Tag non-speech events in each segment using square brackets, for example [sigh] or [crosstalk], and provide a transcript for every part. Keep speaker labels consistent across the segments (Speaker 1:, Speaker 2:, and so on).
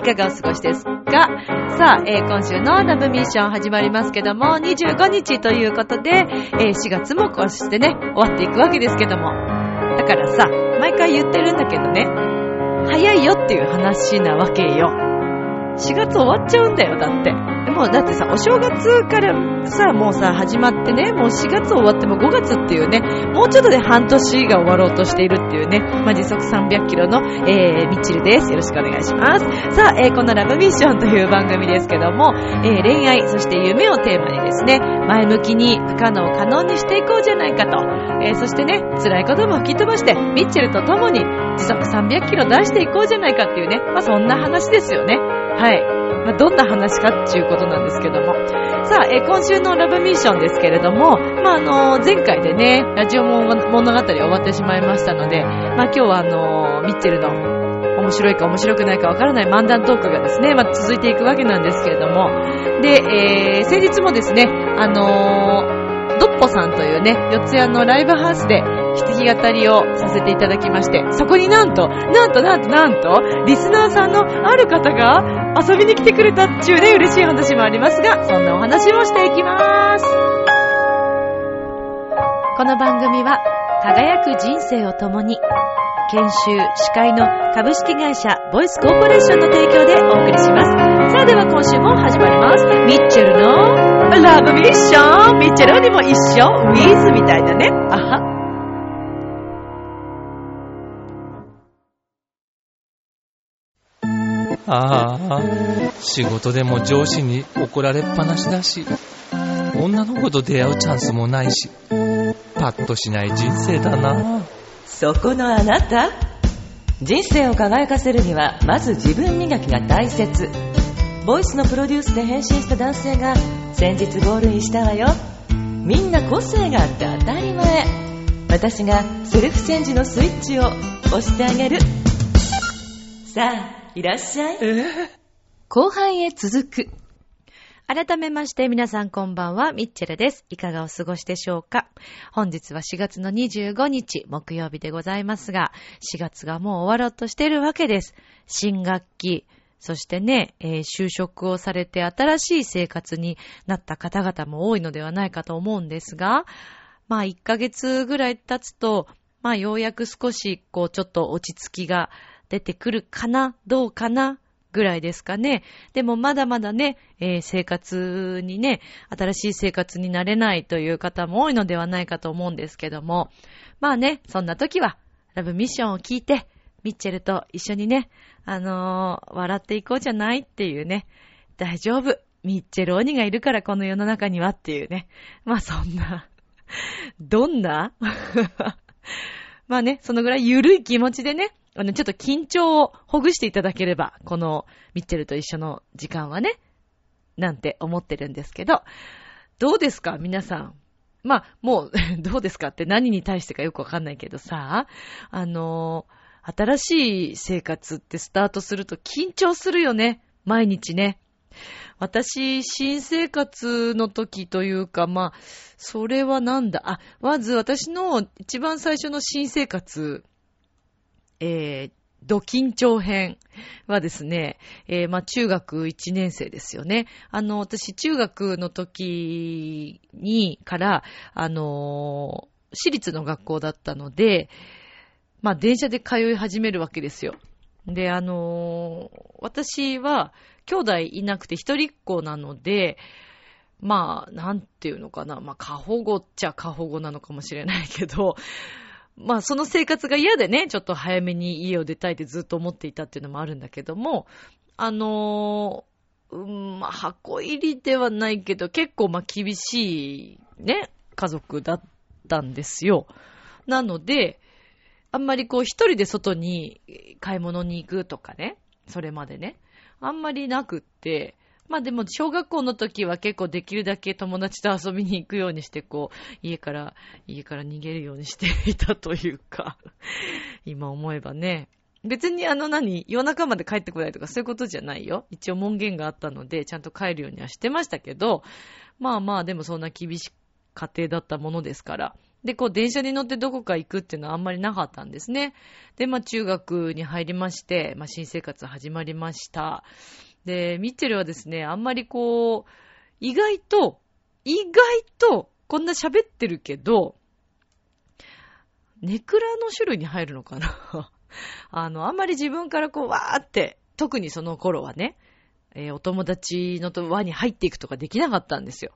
Speaker 1: いかがお過ごしですさあ、えー今週のラブミッション始まりますけども、25日ということで、えー4月もこうしてね、終わっていくわけですけども。だからさ、毎回言ってるんだけどね、早いよっていう話なわけよ。4月終わっちゃうんだよ、だって。も、だってさ、お正月からさ、もうさ、始まってね、もう4月終わっても5月っていうね、もうちょっとで半年が終わろうとしているっていうね、まあ、時速300キロの、えー、ミッチルです。よろしくお願いします。さあ、えー、このラブミッションという番組ですけども、えー、恋愛、そして夢をテーマにですね、前向きに不可能を可能にしていこうじゃないかと、えー、そしてね、辛いことも吹き飛ばして、ミッチェルと共に時速300キロ出していこうじゃないかっていうね、まあ、そんな話ですよね。はい。まあ、どんな話かっていうことなんですけども。さあ、えー今週のラブミッションですけれども、まあ、あのー前回でね、ラジオ物語終わってしまいましたので、まあ、今日はあのーミッチェルの面白いか面白くないかわからない漫談トークがですね、まあ、続いていくわけなんですけれども、で、えー、先日もですね、あのードッポさんというね、四谷のライブハウスで弾き語りをさせていただきまして、そこになんと、なんとなんとなんと、リスナーさんのある方が遊びに来てくれたっちゅうね、嬉しい話もありますが、そんなお話をしていきます。この番組は、輝く人生を共に、研修、司会の株式会社ボイスコーポレーションの提供でお送りします。さあでは今週も始まります。ミッチェルのラブミッションミッチェルにも一緒ウィズみたいなね。あは。
Speaker 2: ああ、仕事でも上司に怒られっぱなしだし、女の子と出会うチャンスもないし、パッとしない人生だな。
Speaker 3: そこのあなた。人生を輝かせるにはまず自分磨きが大切。ボイスのプロデュースで変身した男性が先日ゴールインしたわよ。みんな個性があって当たり前。私がセルフチェンジのスイッチを押してあげる。さあいらっしゃい。後半へ続く。
Speaker 1: 改めまして皆さんこんばんは、ミッチェルです。いかがお過ごしでしょうか？本日は4月の25日、木曜日でございますが、4月がもう終わろうとしているわけです。新学期、そしてね、えー就職をされて新しい生活になった方々も多いのではないかと思うんですが、まあ1ヶ月ぐらい経つと、まあようやく少しこうちょっと落ち着きが出てくるかな、どうかな、ぐらいですかね。でもまだまだね、えー生活にね、新しい生活になれないという方も多いのではないかと思うんですけども、まあね、そんな時は、ラブミッションを聞いて、ミッチェルと一緒にね、あのー笑っていこうじゃないっていうね、大丈夫。ミッチェル鬼がいるからこの世の中にはっていうね。まあそんな、どんな？[laughs] まあね、そのぐらい緩い気持ちでね、あの、ちょっと緊張をほぐしていただければ、このミッチェルと一緒の時間はね、なんて思ってるんですけど、どうですか皆さん？まあ、もう、[laughs] どうですかって何に対してかよくわかんないけどさ、あの、新しい生活ってスタートすると緊張するよね。毎日ね。私、新生活の時というか、まあ、それはなんだ？あ、まず私の一番最初の新生活、えー、ド緊張編はですね、えー、まあ、中学1年生ですよね。あの、私、中学の時に、から、あのー私立の学校だったので、まあ、電車で通い始めるわけですよ。で、あのー私は、兄弟いなくて一人っ子なので、まあ、なんていうのかな。まあ、過保護っちゃ過保護なのかもしれないけど、まあ、その生活が嫌でね、ちょっと早めに家を出たいってずっと思っていたっていうのもあるんだけども、あのーうん、まあ、箱入りではないけど、結構まあ厳しいね、家族だったんですよ。なので、あんまりこう一人で外に買い物に行くとかね、それまでね、あんまりなくって、まあでも、小学校の時は結構できるだけ友達と遊びに行くようにして、こう、家から、家から逃げるようにしていたというか、[laughs] 今思えばね。別にあの何、夜中まで帰ってこないとかそういうことじゃないよ。一応門限があったので、ちゃんと帰るようにはしてましたけど、まあまあ、でもそんな厳しい家庭だったものですから。で、こう、電車に乗ってどこか行くっていうのはあんまりなかったんですね。で、まあ、中学に入りまして、まあ、新生活始まりました。で、ミッチェルはですね、あんまりこう、意外と、意外と、こんな喋ってるけど、ネクラの種類に入るのかな？[laughs] あの、あんまり自分からこう、わーって、特にその頃はね、えー、お友達の輪に入っていくとかできなかったんですよ。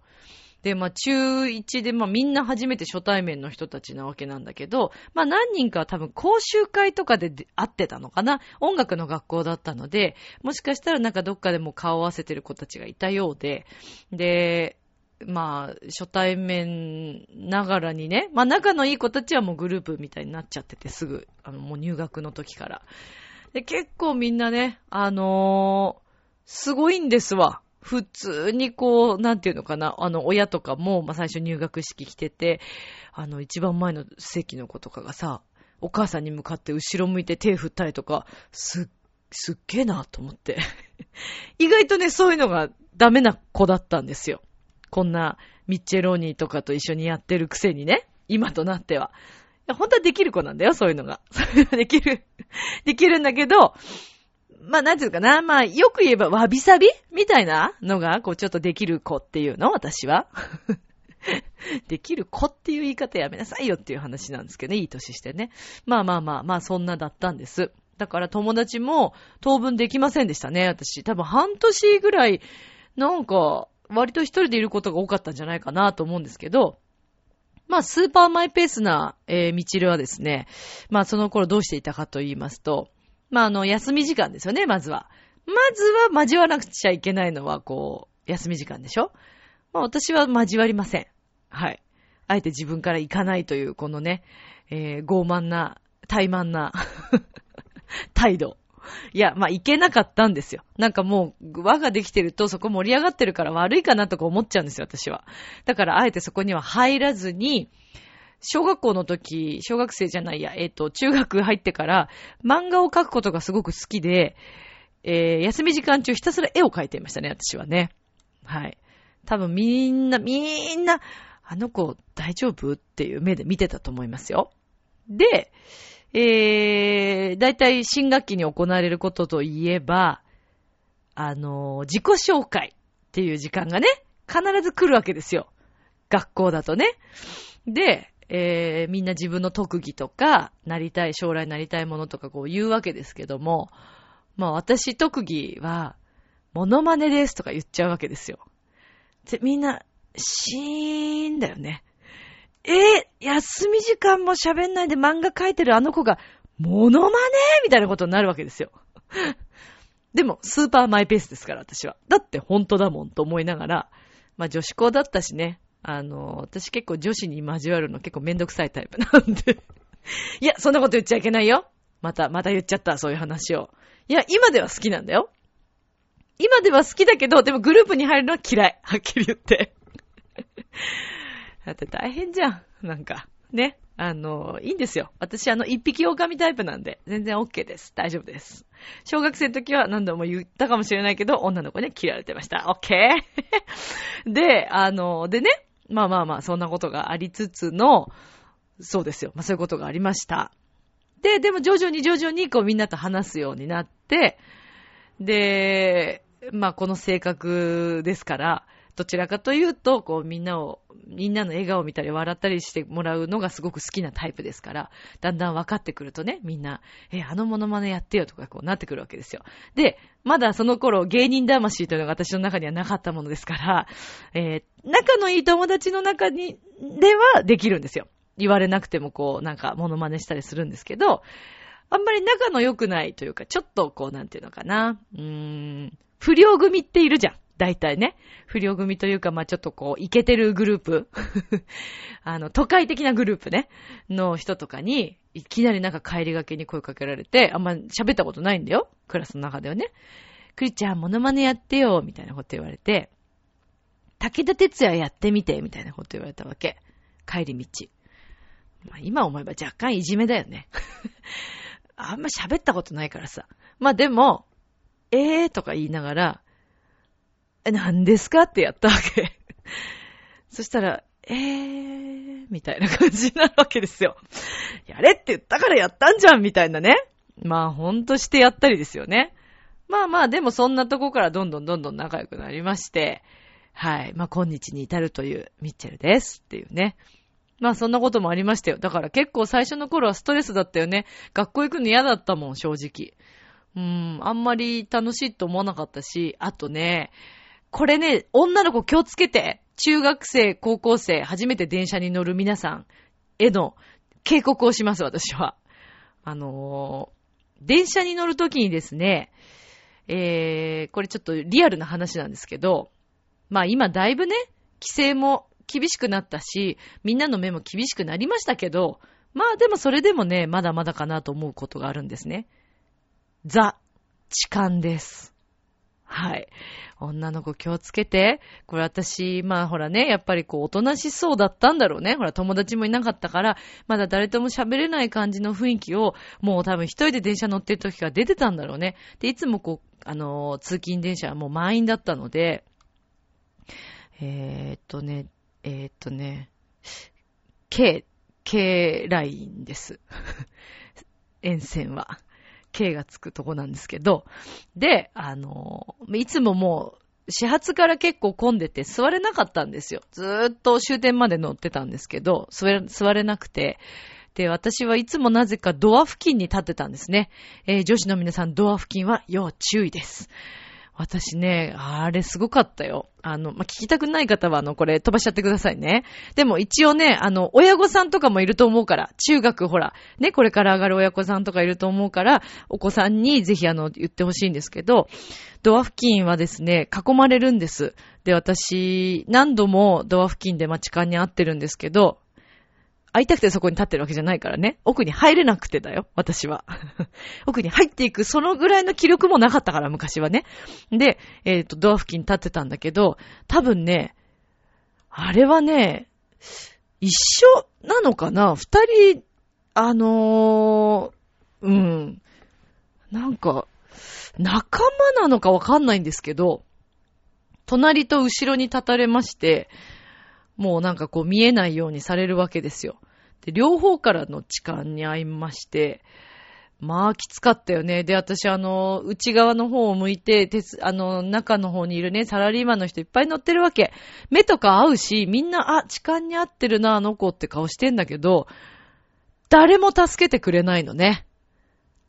Speaker 1: で、まあ、中1で、まあ、みんな初めて初対面の人たちなわけなんだけど、まあ、何人かは多分講習会とかで会ってたのかな？音楽の学校だったので、もしかしたらなんかどっかでも顔合わせてる子たちがいたようで、で、まあ、初対面ながらにね、まあ、仲のいい子たちはもうグループみたいになっちゃってて、すぐ、あの、もう入学の時から。で、結構みんなね、あのー、すごいんですわ。普通にこう、なんていうのかな、あの、親とかも、まあ、最初入学式来てて、あの、一番前の席の子とかがさ、お母さんに向かって後ろ向いて手振ったりとか、すっ、すっげえなと思って。[laughs] 意外とね、そういうのがダメな子だったんですよ。こんなミッチェローニーとかと一緒にやってるくせにね、今となっては。本当はできる子なんだよ、そういうのが。それができる。できるんだけど、まあ、なんていうかな。まあ、よく言えば、わびさびみたいなのが、こう、ちょっとできる子っていうの？私は。[laughs] できる子っていう言い方やめなさいよっていう話なんですけどね。いい年してね。まあまあまあ、まあ、そんなだったんです。だから友達も当分できませんでしたね、私。多分半年ぐらい、なんか、割と一人でいることが多かったんじゃないかなと思うんですけど、まあ、スーパーマイペースな、えー、ミチルはですね、まあ、その頃どうしていたかと言いますと、まあ、あの、休み時間ですよね、まずは。まずは交わなくちゃいけないのは、こう、休み時間でしょ？まあ、私は交わりません。はい。あえて自分から行かないという、このね、えー、傲慢な、怠慢な [laughs] 態度。いや、まあ、いけなかったんですよ。なんかもう、輪ができてるとそこ盛り上がってるから悪いかなとか思っちゃうんですよ、私は。だから、あえてそこには入らずに、小学校の時、小学生じゃないや、えっ、ー、と、中学入ってから漫画を描くことがすごく好きで、えー、休み時間中ひたすら絵を描いていましたね、私はね。はい。多分みんな、みんな、あの子大丈夫っていう目で見てたと思いますよ。で、えー、だいたい新学期に行われることといえば、あの自己紹介っていう時間がね、必ず来るわけですよ。学校だとね。で、えー、みんな自分の特技とか、なりたい、将来なりたいものとかこう言うわけですけども、まあ私特技は、モノマネですとか言っちゃうわけですよ。で、みんな、シーンだよね。えー、休み時間も喋んないで漫画描いてるあの子が、モノマネみたいなことになるわけですよ。[laughs] でも、スーパーマイペースですから、私は。だって本当だもんと思いながら、まあ女子校だったしね、あの、私結構女子に交わるの結構めんどくさいタイプなんで [laughs] いや、そんなこと言っちゃいけないよ。また、また言っちゃった、そういう話を。いや、今では好きなんだよ。今では好きだけど、でもグループに入るのは嫌い。はっきり言って [laughs] だって大変じゃん。なんか。ね。あの、いいんですよ。私、あの、一匹狼タイプなんで、全然 OK です。大丈夫です。小学生の時は何度も言ったかもしれないけど、女の子に嫌われてました。OK? [laughs] で、あの、でね、まあまあまあ、そんなことがありつつの、そうですよ。まあそういうことがありました。で、でも徐々に徐々にこうみんなと話すようになって、で、まあこの性格ですから、どちらかというと、こうみんなを、みんなの笑顔を見たり笑ったりしてもらうのがすごく好きなタイプですから、だんだん分かってくるとね、みんな、え、あのモノマネやってよとかこうなってくるわけですよ。で、まだその頃芸人魂というのが私の中にはなかったものですから、えー、仲のいい友達の中に、ではできるんですよ。言われなくてもこう、なんかモノマネしたりするんですけど、あんまり仲の良くないというか、ちょっとこう、なんていうのかな。うーん、不良組っているじゃん。大体ね、不良組というか、まあちょっとこう、イケてるグループ [laughs] あの、都会的なグループね、の人とかに、いきなりなんか帰りがけに声かけられて、あんま喋ったことないんだよ。クラスの中ではね。クリちゃんモノマネやってよ、みたいなこと言われて、武田鉄矢やってみて、みたいなこと言われたわけ。帰り道。まあ、今思えば若干いじめだよね。[laughs] あんま喋ったことないからさ。まあでも、えーとか言いながら、何ですかってやったわけ。[laughs] そしたら、えー、みたいな感じになるわけですよ。やれって言ったからやったんじゃんみたいなね。まあほんとしてやったりですよね。まあまあでもそんなとこからどんどんどんどん仲良くなりまして、はい。まあ今日に至るというミッチェルですっていうね。まあそんなこともありましたよ。だから結構最初の頃はストレスだったよね。学校行くの嫌だったもん、正直。うん、あんまり楽しいと思わなかったし、あとね、これね、女の子気をつけて。中学生、高校生、初めて電車に乗る皆さんへの警告をします、私は。あのー、電車に乗るときにですね、えー、これちょっとリアルな話なんですけど、まあ今だいぶね、規制も厳しくなったし、みんなの目も厳しくなりましたけど、まあでもそれでもね、まだまだかなと思うことがあるんですね。ザ、痴漢です。はい。女の子気をつけて。これ私、まあほらね、やっぱりこう、おとなしそうだったんだろうね。ほら、友達もいなかったから、まだ誰とも喋れない感じの雰囲気を、もう多分一人で電車乗ってる時から出てたんだろうね。で、いつもこう、あのー、通勤電車はもう満員だったので、えー、っとね、えー、っとね、K、K ラインです。[laughs] 沿線は。K がつくとこなんですけど、で、あの、いつももう、始発から結構混んでて座れなかったんですよ。ずーっと終点まで乗ってたんですけど、座れ、座れなくて、で、私はいつもなぜかドア付近に立ってたんですね。えー、女子の皆さんドア付近は要注意です。私ね、あれすごかったよ。あの、まあ、聞きたくない方は、あの、これ飛ばしちゃってくださいね。でも一応ね、あの、親御さんとかもいると思うから、中学ほら、ね、これから上がる親御さんとかいると思うから、お子さんにぜひあの、言ってほしいんですけど、ドア付近はですね、囲まれるんです。で、私、何度もドア付近で待ち勘に会ってるんですけど、会いたくてそこに立ってるわけじゃないからね。奥に入れなくてだよ、私は。[laughs] 奥に入っていく、そのぐらいの気力もなかったから、昔はね。で、えっ、ー、と、ドア付近に立ってたんだけど、多分ね、あれはね、一緒なのかな？二人、あのー、うん。なんか、仲間なのかわかんないんですけど、隣と後ろに立たれまして、もうなんかこう見えないようにされるわけですよ。で、両方からの痴漢に会いまして、まあ、きつかったよね。で、私、あの、内側の方を向いて、鉄、あの、中の方にいるね、サラリーマンの人いっぱい乗ってるわけ。目とか合うし、みんな、あ、痴漢に合ってるな、あの子って顔してんだけど、誰も助けてくれないのね。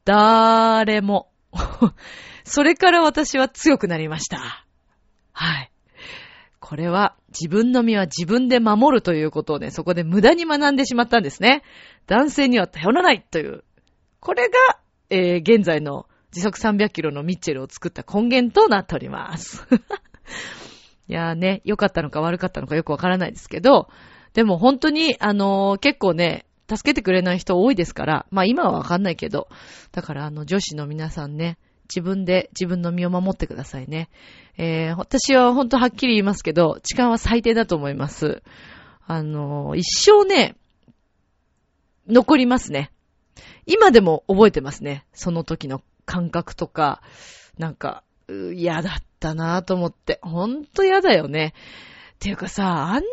Speaker 1: 誰も。[laughs] それから私は強くなりました。はい。これは自分の身は自分で守るということをね、そこで無駄に学んでしまったんですね。男性には頼らないという。これが、えー、現在の時速300キロのミッチェルを作った根源となっております。[laughs] いやーね、良かったのか悪かったのかよくわからないですけど、でも本当に、あのー、結構ね、助けてくれない人多いですから、まあ今はわかんないけど、だからあの女子の皆さんね、自分で自分の身を守ってくださいね。えー、私はほんとはっきり言いますけど、痴漢は最低だと思います。あのー、一生ね、残りますね。今でも覚えてますね。その時の感覚とか、なんか、嫌だったなぁと思って。ほんと嫌だよね。っていうかさ、あんなね、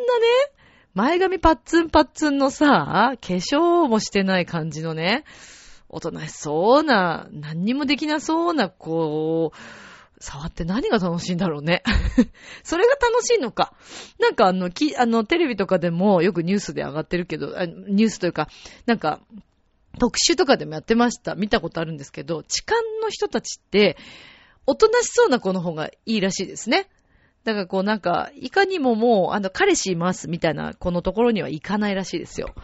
Speaker 1: 前髪パッツンパッツンのさ、化粧もしてない感じのね、おとなしそうな、何にもできなそうな、こう、触って何が楽しいんだろうね。[laughs] それが楽しいのか。なんかあの、き、あの、テレビとかでもよくニュースで上がってるけど、ニュースというか、なんか、特集とかでもやってました。見たことあるんですけど、痴漢の人たちって、おとなしそうな子の方がいいらしいですね。だからこうなんか、いかにももう、あの、彼氏いますみたいな子のところには行かないらしいですよ。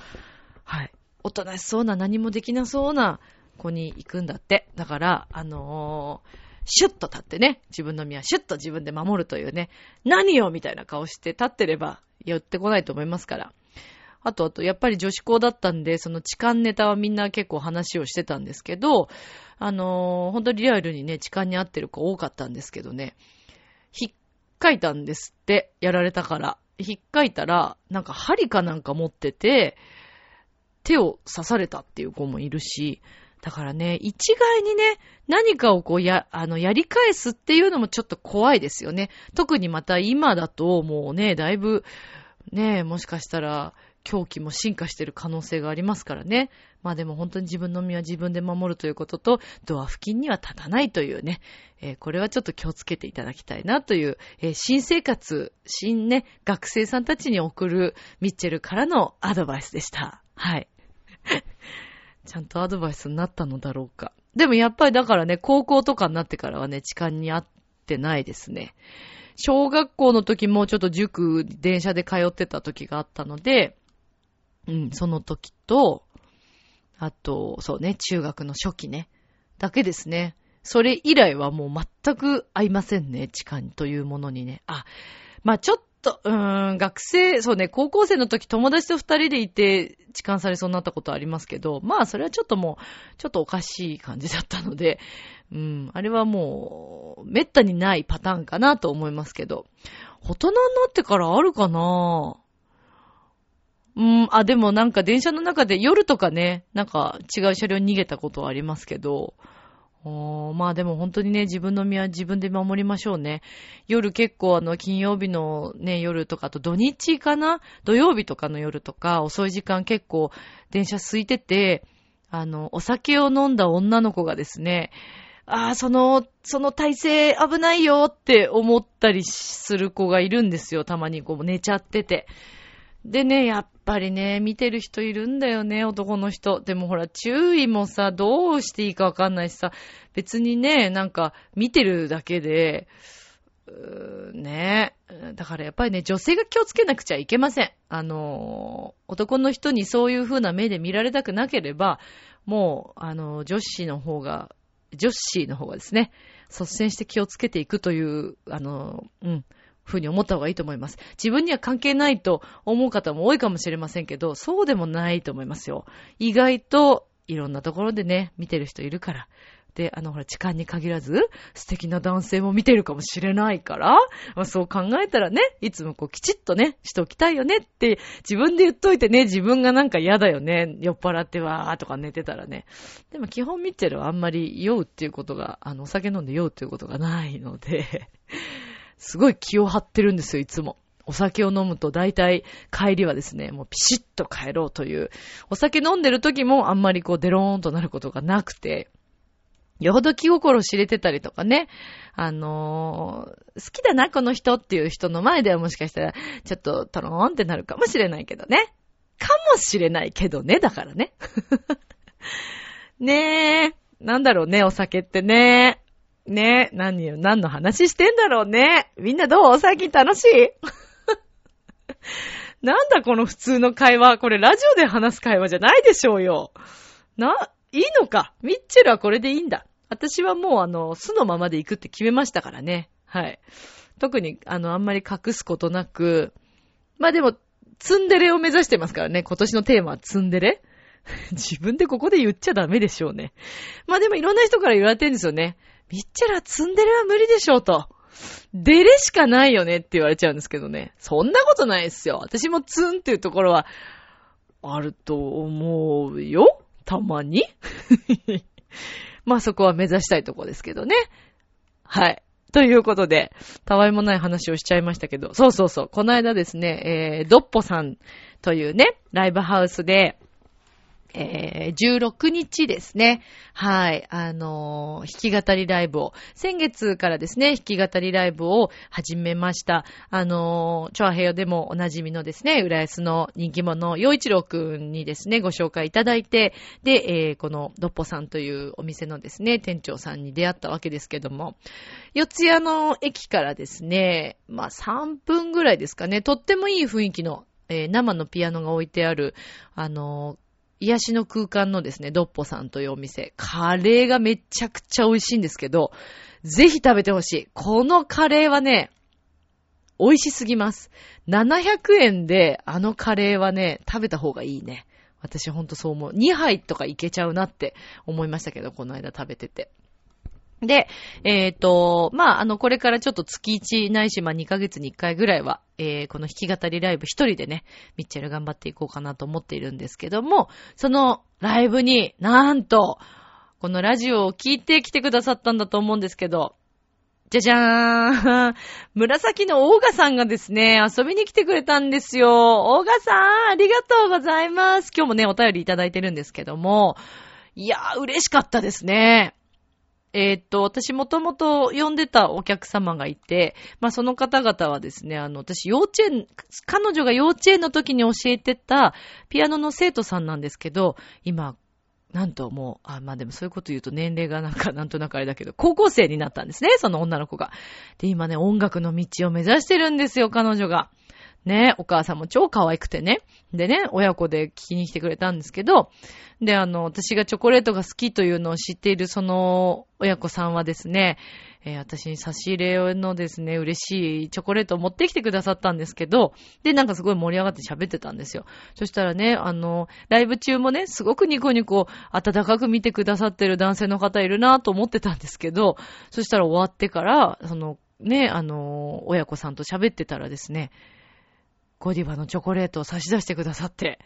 Speaker 1: はい。おとなしそうな何もできなそうな子に行くんだって。だから、あのー、シュッと立ってね、自分の身はシュッと自分で守るというね、何よみたいな顔して立ってれば寄ってこないと思いますから。あとあと、やっぱり女子校だったんで、その痴漢ネタはみんな結構話をしてたんですけど、あのー、本当にリアルにね、痴漢に合ってる子多かったんですけどね、引っかいたんですって、やられたから。引っかいたら、なんか針かなんか持ってて、手を刺されたっていう子もいるし、だからね、一概にね、何かをこうや、あの、やり返すっていうのもちょっと怖いですよね。特にまた今だともうね、だいぶ、ね、もしかしたら、狂気も進化してる可能性がありますからね。まあでも本当に自分の身は自分で守るということと、ドア付近には立たないというね、えー、これはちょっと気をつけていただきたいなという、えー、新生活、新ね、学生さんたちに送るミッチェルからのアドバイスでした。はい。[laughs] ちゃんとアドバイスになったのだろうか。でもやっぱりだからね、高校とかになってからはね、痴漢に会ってないですね。小学校の時もちょっと塾、電車で通ってた時があったので、うん、その時と、あと、そうね、中学の初期ね。だけですね。それ以来はもう全く合いませんね、痴漢というものにね。あ、まあちょっとと、うーん、学生、そうね、高校生の時友達と二人でいて痴漢されそうになったことありますけど、まあそれはちょっともう、ちょっとおかしい感じだったので、うん、あれはもう、めったにないパターンかなと思いますけど、大人になってからあるかな？うん、あ、でもなんか電車の中で夜とかね、なんか違う車両に逃げたことはありますけど、まあでも本当にね、自分の身は自分で守りましょうね。夜結構あの、金曜日のね、夜とか、と土日かな？土曜日とかの夜とか、遅い時間結構電車空いてて、あの、お酒を飲んだ女の子がですね、ああ、その、その体勢危ないよって思ったりする子がいるんですよ。たまにこう寝ちゃってて。でね、やっぱりね、見てる人いるんだよね、男の人。でもほら、注意もさ、どうしていいかわかんないしさ、別にね、なんか、見てるだけで、うーねだからやっぱりね、女性が気をつけなくちゃいけません。あの、男の人にそういう風な目で見られたくなければ、もう、あの、女子の方が、女子の方がですね、率先して気をつけていくという、あの、うん、ふうに思った方がいいと思います。自分には関係ないと思う方も多いかもしれませんけど、そうでもないと思いますよ。意外といろんなところでね、見てる人いるから。で、あの、ほら、痴漢に限らず、素敵な男性も見てるかもしれないから、まあ、そう考えたらね、いつもこう、きちっとね、しておきたいよねって、自分で言っといてね、自分がなんか嫌だよね、酔っ払ってわーとか寝てたらね。でも基本ミッチェルはあんまり酔うっていうことが、あの、お酒飲んで酔うっていうことがないのですごい気を張ってるんですよ、いつも。お酒を飲むと大体帰りはですね、もうピシッと帰ろうという。お酒飲んでる時もあんまりこうデローンとなることがなくて、よほど気心知れてたりとかね、あのー、好きだな、この人っていう人の前ではもしかしたら、ちょっとトローンってなるかもしれないけどね。かもしれないけどね、だからね。[laughs] ねえ、なんだろうね、お酒ってね。ねえ何、何の話してんだろうね。みんなどう？最近楽しい？[laughs] なんだこの普通の会話？これラジオで話す会話じゃないでしょうよ。な、いいのか？ミッチェルはこれでいいんだ。私はもうあの、素のままで行くって決めましたからね。はい。特に、あの、あんまり隠すことなく、まあでも、ツンデレを目指してますからね。今年のテーマはツンデレ [laughs] 自分でここで言っちゃダメでしょうね。まあでもいろんな人から言われてるんですよね。ミッチェラツンデレは無理でしょうと。デレしかないよねって言われちゃうんですけどね。そんなことないですよ。私もツンっていうところは、あると思うよ。たまに。[laughs] まあそこは目指したいとこですけどね。はい。ということで、たわいもない話をしちゃいましたけど、そうそうそう。この間ですね、えー、ドッポさんというね、ライブハウスで、えー、16日ですね。はい。あのー、弾き語りライブを、先月からですね、弾き語りライブを始めました。あのー、チョアヘヨでもおなじみのですね、浦安の人気者、洋一郎くんにですね、ご紹介いただいて、で、えー、このドッポさんというお店のですね、店長さんに出会ったわけですけども、四谷の駅からですね、まあ3分ぐらいですかね、とってもいい雰囲気のえー、生のピアノが置いてある、あの癒しの空間のですね、ドッポさんというお店。カレーがめちゃくちゃ美味しいんですけど、ぜひ食べてほしい。このカレーはね、美味しすぎます。700円であのカレーはね、食べた方がいいね。私ほんとそう思う。2杯とかいけちゃうなって思いましたけど、この間食べてて。で、えっ、と、まあ、あの、これからちょっと月1ないし、まあ、2ヶ月に1回ぐらいは、えー、この弾き語りライブ一人でね、ミッチェル頑張っていこうかなと思っているんですけども、そのライブになんと、このラジオを聞いてきてくださったんだと思うんですけど、じゃじゃーん。紫のオーガさんがですね、遊びに来てくれたんですよ。オーガさん、ありがとうございます。今日もね、お便りいただいてるんですけども、いやー、嬉しかったですね。えーっと、私もともと呼んでたお客様がいて、まあその方々はですね、あの、私幼稚園、彼女が幼稚園の時に教えてたピアノの生徒さんなんですけど、今、なんともう、あ、まあでもそういうこと言うと年齢がなんかなんとなくあれだけど、高校生になったんですね、その女の子が。で、今ね、音楽の道を目指してるんですよ、彼女が。ね、お母さんも超可愛くてね。でね、親子で聞きに来てくれたんですけど、で、あの、私がチョコレートが好きというのを知っているその親子さんはですね、えー私に差し入れのですね、嬉しいチョコレートを持ってきてくださったんですけど、で、なんかすごい盛り上がって喋ってたんですよ。そしたらね、あの、ライブ中もね、すごくニコニコ温かく見てくださってる男性の方いるなと思ってたんですけど、そしたら終わってから、その、ね、あの、親子さんと喋ってたらですね、ゴディバのチョコレートを差し出してくださって、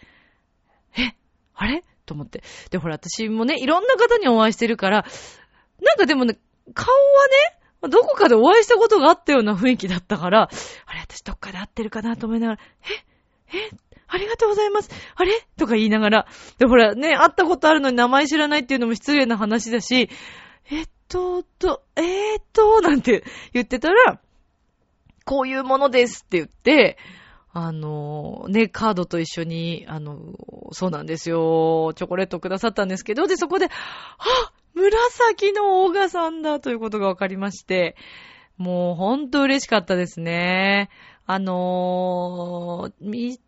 Speaker 1: えあれ？と思って。で、ほら、私もね、いろんな方にお会いしてるから、なんかでもね、顔はね、どこかでお会いしたことがあったような雰囲気だったから、あれ、私どっかで会ってるかなと思いながら、ええありがとうございます。あれ？とか言いながら。で、ほら、ね、会ったことあるのに名前知らないっていうのも失礼な話だし、えっと、と、えー、っと、なんて言ってたら、こういうものですって言って、あの、ね、カードと一緒に、あの、そうなんですよ、チョコレートくださったんですけど、で、そこで、あ紫のオーガさんだということがわかりまして、もうほんと嬉しかったですね。あのーミッ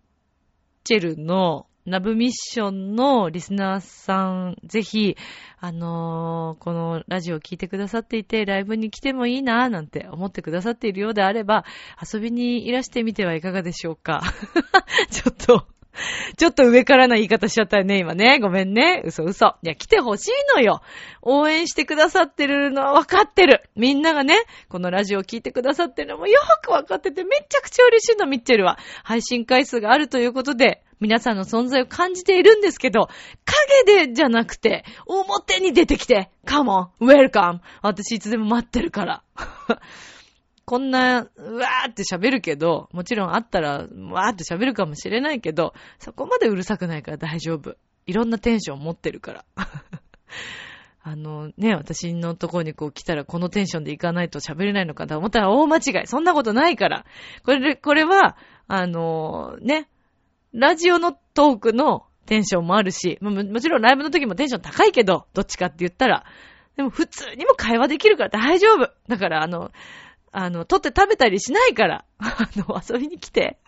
Speaker 1: チェルのナブミッションのリスナーさん、ぜひ、あのーこのラジオを聞いてくださっていて、ライブに来てもいいなぁ、なんて思ってくださっているようであれば、遊びにいらしてみてはいかがでしょうか。[laughs] ちょっと、ちょっと上からな言い方しちゃったよね、今ね。ごめんね。嘘嘘。いや、来てほしいのよ。応援してくださってるのは分かってる。みんながね、このラジオを聞いてくださってるのもよく分かってて、めちゃくちゃ嬉しいの、ミッチェルは。配信回数があるということで、皆さんの存在を感じているんですけど、影でじゃなくて、表に出てきて、カモン、ウェルカム。私いつでも待ってるから。[laughs] こんな、うわーって喋るけど、もちろんあったら、わーって喋るかもしれないけど、そこまでうるさくないから大丈夫。いろんなテンション持ってるから。[laughs] あのね、私のとこにこう来たらこのテンションで行かないと喋れないのかと思ったら大間違い。そんなことないから。これ、これは、あのね、ラジオのトークのテンションもあるし、ももちろんライブの時もテンション高いけど、どっちかって言ったら。でも普通にも会話できるから大丈夫。だからあの、あの、取って食べたりしないから、[laughs] あの、遊びに来て。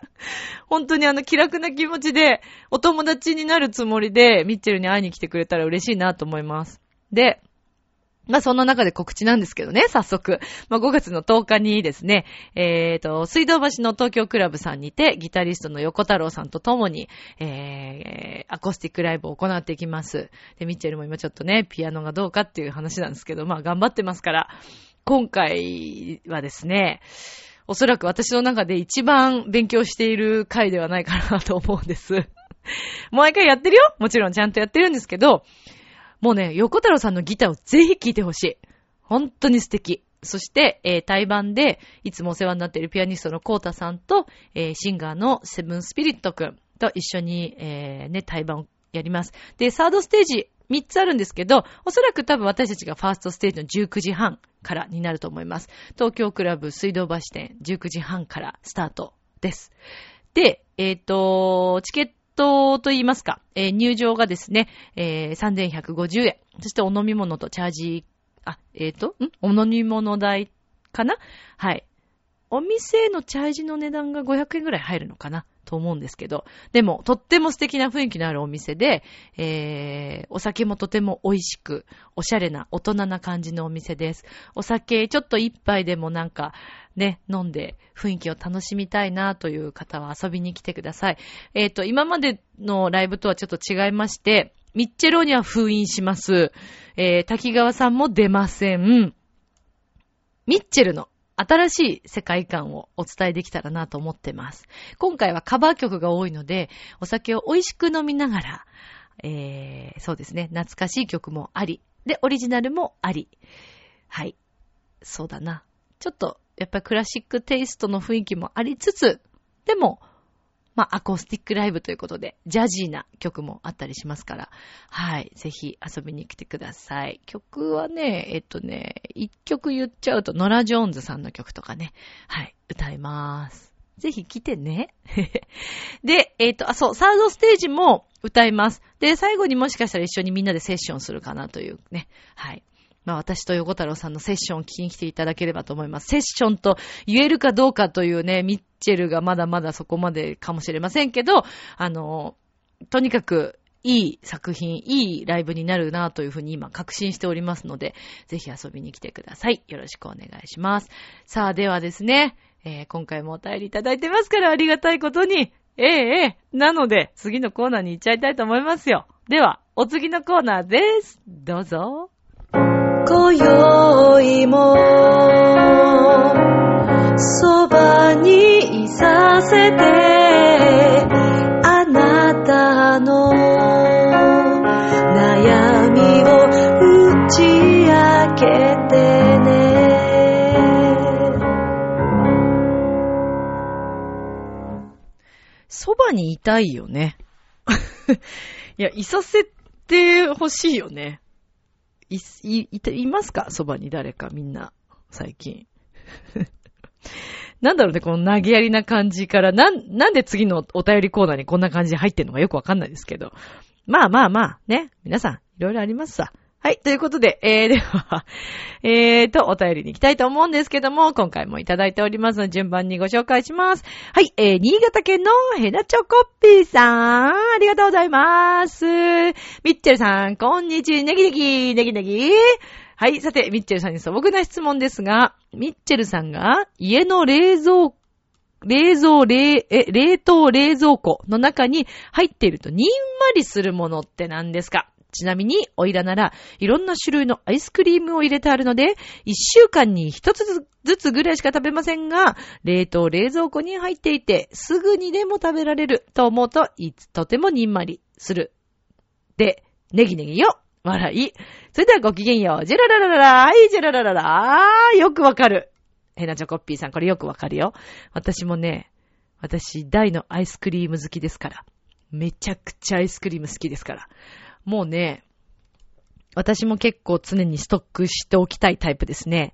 Speaker 1: 本当にあの、気楽な気持ちで、お友達になるつもりで、ミッチェルに会いに来てくれたら嬉しいなと思います。で、まあ、そんな中で告知なんですけどね、早速。まあ、5月の10日にですね、えっ、と、水道橋の東京クラブさんにて、ギタリストの横太郎さんと共に、えー、アコースティックライブを行っていきます。で、ミッチェルも今ちょっとね、ピアノがどうかっていう話なんですけど、まあ、頑張ってますから、今回はですね、おそらく私の中で一番勉強している回ではないかなと思うんです。もう一回やってるよ？もちろんちゃんとやってるんですけど、もうね、横太郎さんのギターをぜひ聴いてほしい。本当に素敵。そして、えー対バンで、いつもお世話になっているピアニストのコータさんと、えーシンガーのセブンスピリットくんと一緒に、えーね、対バンをやります。で、サードステージ、3つあるんですけど、おそらく多分私たちがファーストステージの19時半からになると思います。東京クラブ水道橋店19時半からスタートです。で、えっ、と、チケットと言いますか、えー入場がですね、えー3150円。そしてお飲み物とチャージ、あ、えっ、と、ん？お飲み物代かな？はい。お店のチャージの値段が500円ぐらい入るのかな？と思うんですけど、でも、とっても素敵な雰囲気のあるお店で、えー、お酒もとても美味しく、おしゃれな、大人な感じのお店です。お酒、ちょっと一杯でもなんか、ね、飲んで雰囲気を楽しみたいなという方は遊びに来てください。えっ、ー、と、今までのライブとはちょっと違いまして、ミッチェローには封印します。えー、滝川さんも出ません。ミッチェルの新しい世界観をお伝えできたらなと思ってます。今回はカバー曲が多いので、お酒を美味しく飲みながら、えー、そうですね、懐かしい曲もあり、で、オリジナルもあり。はい。そうだな。ちょっと、やっぱりクラシックテイストの雰囲気もありつつ、でも、まあ、アコースティックライブということで、ジャジーな曲もあったりしますから、はい。ぜひ遊びに来てください。曲はね、えっとね、一曲言っちゃうと、ノラ・ジョーンズさんの曲とかね、はい、歌います。ぜひ来てね。[laughs] で、えっ、と、あ、そう、サードステージも歌います。で、最後にもしかしたら一緒にみんなでセッションするかなというね。はい。まあ私と横太郎さんのセッションを聞きに来ていただければと思います。セッションと言えるかどうかというね、ミッチェルがまだまだそこまでかもしれませんけど、あの、とにかくいい作品、いいライブになるなというふうに今確信しておりますので、ぜひ遊びに来てください。よろしくお願いします。さあ、ではですね、えー、今回もお便りいただいてますからありがたいことに、ええええ、なので、次のコーナーに行っちゃいたいと思いますよ。では、お次のコーナーです。どうぞ。今宵もそばにいさせてあなたの悩みを打ち明けてねそばにいたいよね。[laughs] いや、いさせてほしいよね。い、い、い、いますか？そばに誰かみんな、最近。[laughs] なんだろうね、この投げやりな感じから、なん、なんで次のお便りコーナーにこんな感じで入ってんのかよくわかんないですけど。まあまあまあ、ね。皆さん、いろいろありますさ。はい。ということで、えー、[laughs] では、えーと、お便りに行きたいと思うんですけども、今回もいただいておりますので、順番にご紹介します。はい。えー、新潟県のヘナチョコッピーさん、ありがとうございます。ミッチェルさん、こんにちは、ネギネギ、ネギネギ。はい。さて、ミッチェルさんに素朴な質問ですが、ミッチェルさんが家の冷蔵冷蔵、冷、え、冷凍冷蔵庫の中に入っているとにんまりするものって何ですか？ちなみに、おいらなら、いろんな種類のアイスクリームを入れてあるので、一週間に一つずつぐらいしか食べませんが、冷凍冷蔵庫に入っていて、すぐにでも食べられると思うと、いつとてもにんまりする。で、ネギネギよ笑い。それではごきげんよう。ジェラララララはい、ジェララララーよくわかる。ヘナチョコッピーさん、これよくわかるよ。私もね、私、大のアイスクリーム好きですから。めちゃくちゃアイスクリーム好きですから。もうね、私も結構常にストックしておきたいタイプですね。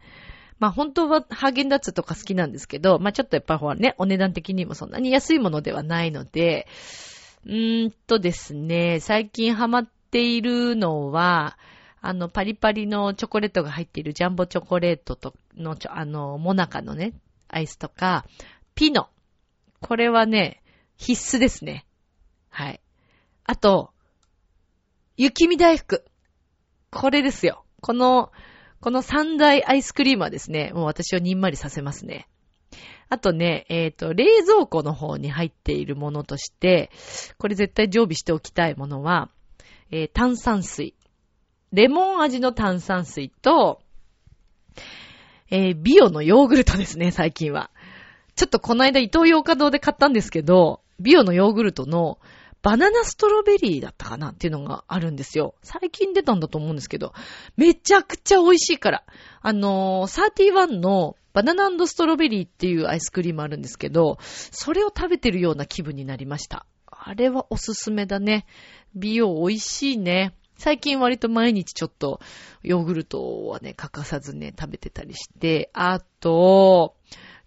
Speaker 1: まあ本当はハーゲンダッツとか好きなんですけど、まあちょっとやっぱほらね、お値段的にもそんなに安いものではないので、うーんとですね、最近ハマっているのは、あの、パリパリのチョコレートが入っているジャンボチョコレートとの、あの、モナカのね、アイスとか、ピノ。これはね、必須ですね。はい。あと、雪見大福。これですよ。この、この三大アイスクリームはですね、もう私をにんまりさせますね。あとね、えっ、ー、と、冷蔵庫の方に入っているものとして、これ絶対常備しておきたいものは、えー、炭酸水。レモン味の炭酸水と、えー、ビオのヨーグルトですね、最近は。ちょっとこの間伊東洋華堂で買ったんですけど、ビオのヨーグルトのバナナストロベリーだったかなっていうのがあるんですよ。最近出たんだと思うんですけど、めちゃくちゃ美味しいから。あのー、31のバナナストロベリーっていうアイスクリームあるんですけど、それを食べてるような気分になりました。あれはおすすめだね。美容美味しいね。最近割と毎日ちょっとヨーグルトはね、欠かさずね、食べてたりして、あと、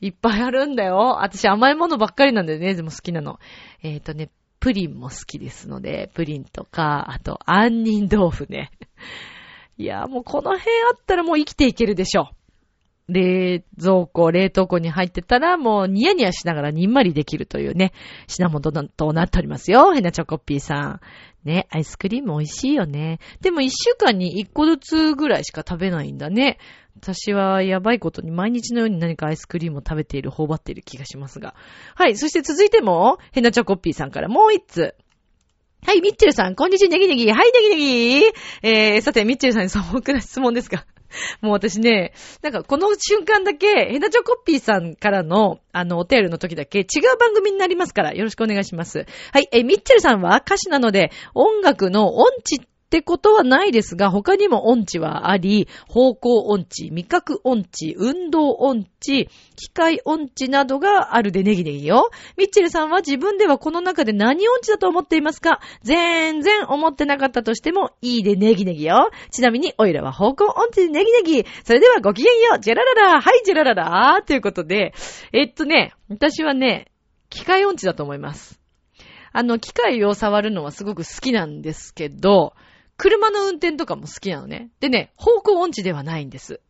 Speaker 1: いっぱいあるんだよ。私甘いものばっかりなんだよね、でも好きなの。えっ、ー、とね、プリンも好きですので、プリンとか、あと、杏仁豆腐ね。[laughs] いや、もうこの辺あったらもう生きていけるでしょ。冷蔵庫、冷凍庫に入ってたら、もうニヤニヤしながらにんまりできるというね、品物となっておりますよ。ヘナチョコッピーさん。ね、アイスクリーム美味しいよね。でも一週間に一個ずつぐらいしか食べないんだね。私はやばいことに毎日のように何かアイスクリームを食べている、頬張っている気がしますが。はい、そして続いても、ヘナチョコッピーさんからもう一つ。はい、ミッチェルさん、こんにちは、ネギネギ。はい、ネギネギ。えー、さて、ミッチェルさんに素朴な質問ですが。[laughs] もう私ね、なんかこの瞬間だけ、ヘナチョコッピーさんからの、あの、お便りの時だけ違う番組になりますから、よろしくお願いします。はい、え、ミッチェルさんは歌手なので、音楽の音痴ってことはないですが、他にも音痴はあり、方向音痴、味覚音痴、運動音痴、機械音痴などがあるでネギネギよ。ミッチェルさんは自分ではこの中で何音痴だと思っていますか？全然思ってなかったとしてもいいでネギネギよ。ちなみに、おいらは方向音痴でネギネギ。それではごきげんよう。ジェラララ。はい、ジェラララ。ということで、えっとね、私はね、機械音痴だと思います。あの、機械を触るのはすごく好きなんですけど、車の運転とかも好きなのね。でね、方向音痴ではないんです。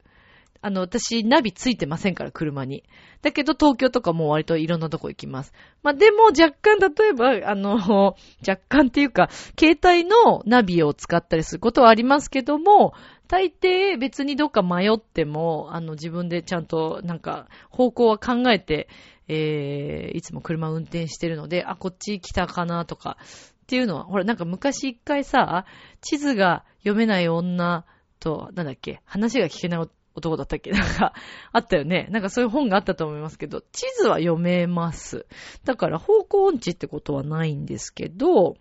Speaker 1: あの、私、ナビついてませんから、車に。だけど、東京とかも割といろんなとこ行きます。まあ、でも、若干、例えば、あの、[laughs] 若干っていうか、携帯のナビを使ったりすることはありますけども、大抵別にどっか迷っても、あの、自分でちゃんと、なんか、方向は考えて、えー、いつも車運転してるので、あ、こっち来たかなとか、っていうのは、ほら、なんか昔一回さ、地図が読めない女と、なんだっけ、話が聞けない男だったっけ？[laughs] なんか、あったよね。なんかそういう本があったと思いますけど、地図は読めます。だから方向音痴ってことはないんですけど、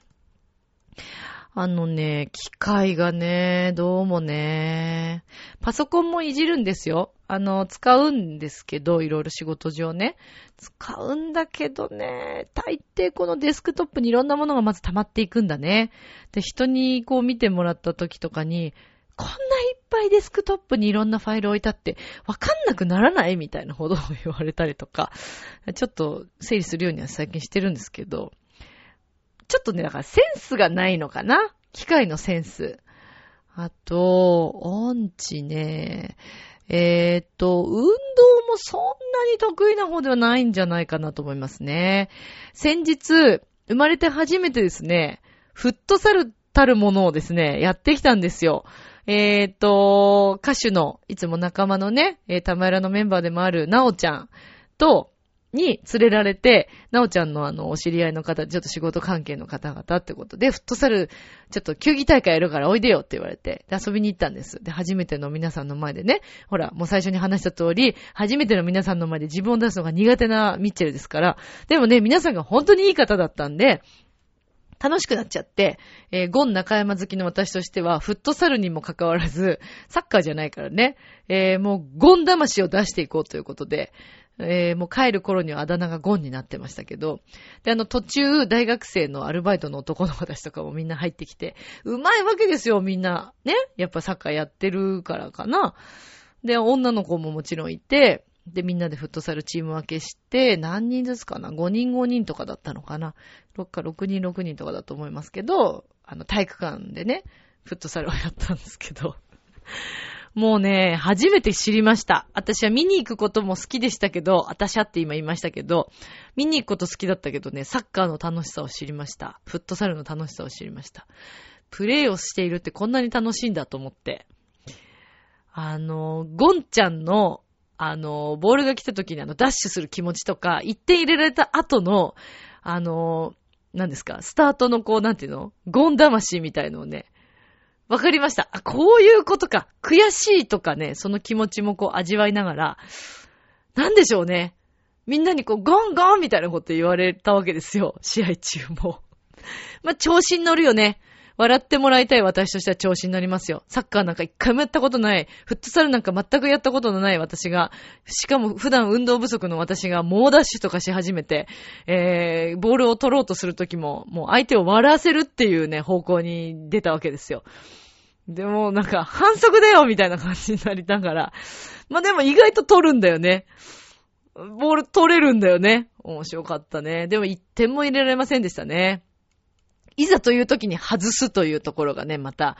Speaker 1: あのね、機械がね、どうもね、パソコンもいじるんですよ。あの、使うんですけど、いろいろ仕事上ね。使うんだけどね、大抵このデスクトップにいろんなものがまず溜まっていくんだね。で、人にこう見てもらった時とかに、こんないっぱいデスクトップにいろんなファイル置いたって、わかんなくならない？みたいなほど言われたりとか、ちょっと整理するようには最近してるんですけど、ちょっとね、だからセンスがないのかな？機械のセンス。あと、音痴ね。えー、っと、運動もそんなに得意な方ではないんじゃないかなと思いますね。先日、生まれて初めてですね、フットサルたるものをですね、やってきたんですよ。えー、っと、歌手の、いつも仲間のね、えー、たまらのメンバーでもある、なおちゃんと、に連れられて、なおちゃんのあの、お知り合いの方、ちょっと仕事関係の方々ってことで、フットサル、ちょっと球技大会やるからおいでよって言われて、で、遊びに行ったんです。で、初めての皆さんの前でね、ほら、もう最初に話した通り、初めての皆さんの前で自分を出すのが苦手なミッチェルですから、でもね、皆さんが本当にいい方だったんで、楽しくなっちゃって、えー、ゴン中山好きの私としては、フットサルにもかかわらず、サッカーじゃないからね、えー、もうゴン魂を出していこうということで、えー、もう帰る頃にはあだ名がゴンになってましたけど、で、あの途中、大学生のアルバイトの男の子たちとかもみんな入ってきて、うまいわけですよ、みんな。ね？やっぱサッカーやってるからかな。で、女の子ももちろんいて、で、みんなでフットサルチーム分けして、何人ずつかな ?5 人5人とかだったのかな ?6 か6人6人とかだと思いますけど、あの、体育館でね、フットサルをやったんですけど、もうね、初めて知りました。私は見に行くことも好きでしたけど、私はって今言いましたけど、見に行くこと好きだったけどね、サッカーの楽しさを知りました。フットサルの楽しさを知りました。プレイをしているってこんなに楽しいんだと思って。あの、ゴンちゃんの、あの、ボールが来た時にあの、ダッシュする気持ちとか、1点入れられた後の、あの、何ですか、スタートのこう、なんていうのゴン魂みたいのをね、わかりました。あ、こういうことか。悔しいとかね、その気持ちもこう味わいながら、なんでしょうね。みんなにこう、ゴンゴンみたいなこと言われたわけですよ。試合中も。まあ、調子に乗るよね。笑ってもらいたい私としては調子に乗りますよ。サッカーなんか一回もやったことない。フットサルなんか全くやったことのない私が、しかも普段運動不足の私が猛ダッシュとかし始めて、えー、ボールを取ろうとするときも、もう相手を笑わせるっていうね、方向に出たわけですよ。でもなんか反則だよみたいな感じになりながら。まあでも意外と取るんだよね。ボール取れるんだよね。面白かったね。でも1点も入れられませんでしたね。いざという時に外すというところがね、また、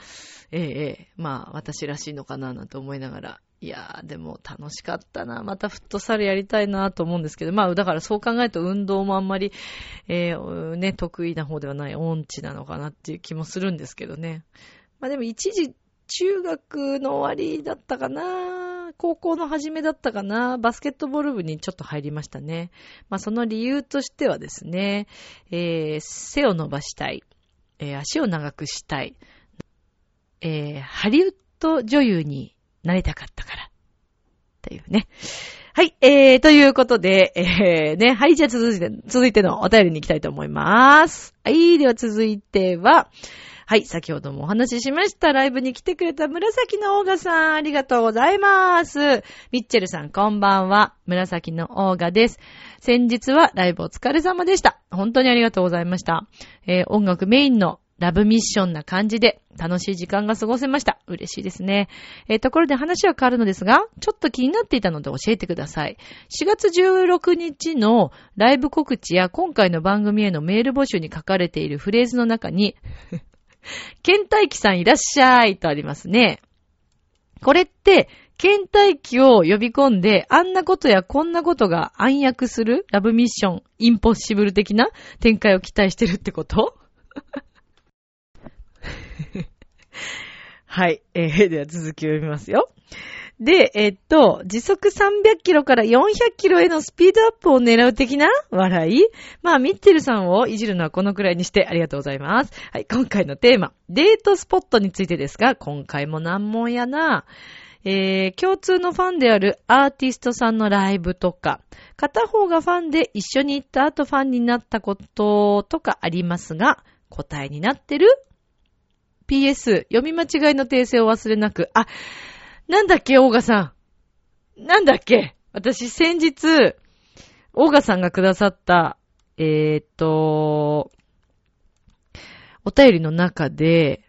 Speaker 1: ええええ、まあ、私らしいのかななんて思いながら、いやー、でも楽しかったな。またフットサルやりたいなと思うんですけど、まあ、だからそう考えると運動もあんまり、えー、ね、得意な方ではない音痴なのかなっていう気もするんですけどね。まあでも一時、中学の終わりだったかな高校の初めだったかなバスケットボール部にちょっと入りましたね。まあその理由としてはですね、えー、背を伸ばしたい。えー、足を長くしたい。えー、ハリウッド女優になりたかったから。というね。はい、えー、ということで、えー、ね、はい、じゃあ続いて、続いてのお便りに行きたいと思います。はい、では続いては、はい、先ほどもお話ししました。ライブに来てくれた紫のオーガさん、ありがとうございます。ミッチェルさん、こんばんは。紫のオーガです。先日はライブお疲れ様でした。本当にありがとうございました。えー、音楽メインのラブミッションな感じで楽しい時間が過ごせました。嬉しいですね。えー、ところで話は変わるのですが、ちょっと気になっていたので教えてください。4月16日のライブ告知や今回の番組へのメール募集に書かれているフレーズの中に倦怠期さんいらっしゃいとありますね。これって、倦怠期を呼び込んで、あんなことやこんなことが暗躍するラブミッション、インポッシブル的な展開を期待してるってこと？[laughs] はい。えー、では続きを読みますよ。で、えっと、時速300キロから400キロへのスピードアップを狙う的な？笑い？まあ、ミッチェルさんをいじるのはこのくらいにしてありがとうございます。はい、今回のテーマ、デートスポットについてですが、今回も難問やな。えー、共通のファンであるアーティストさんのライブとか、片方がファンで一緒に行った後ファンになったこととかありますが、答えになってる ?PS、読み間違いの訂正を忘れなく、あ、なんだっけ、オーガさん。なんだっけ？私先日、オーガさんがくださった、えー、っと、お便りの中で、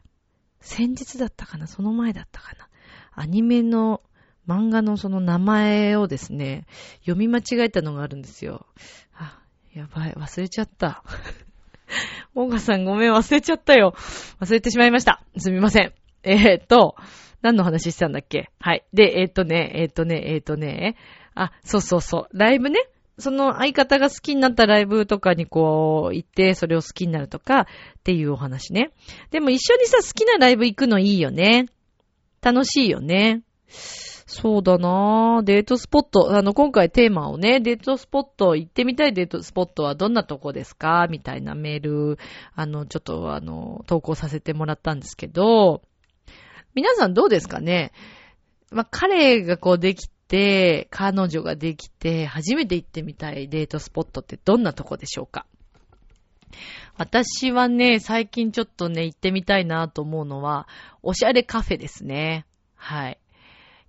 Speaker 1: 先日だったかな？その前だったかな？アニメの漫画のその名前をですね、読み間違えたのがあるんですよ。あ、やばい、忘れちゃった。オーガさんごめん、忘れちゃったよ。忘れてしまいました。すみません。えー、っと、何の話してたんだっけ？はい。で、えっ、ー、とね、えっ、ー、とね、えっ、ー、とね、あ、そうそうそう。ライブね。その相方が好きになったライブとかにこう行って、それを好きになるとかっていうお話ね。でも一緒にさ、好きなライブ行くのいいよね。楽しいよね。そうだなぁ。デートスポット。あの、今回テーマをね、デートスポット、行ってみたいデートスポットはどんなとこですか？みたいなメール、あの、ちょっとあの、投稿させてもらったんですけど、皆さんどうですかね？まあ、彼がこうできて、彼女ができて、初めて行ってみたいデートスポットってどんなとこでしょうか？私はね、最近ちょっとね、行ってみたいなと思うのは、おしゃれカフェですね。はい。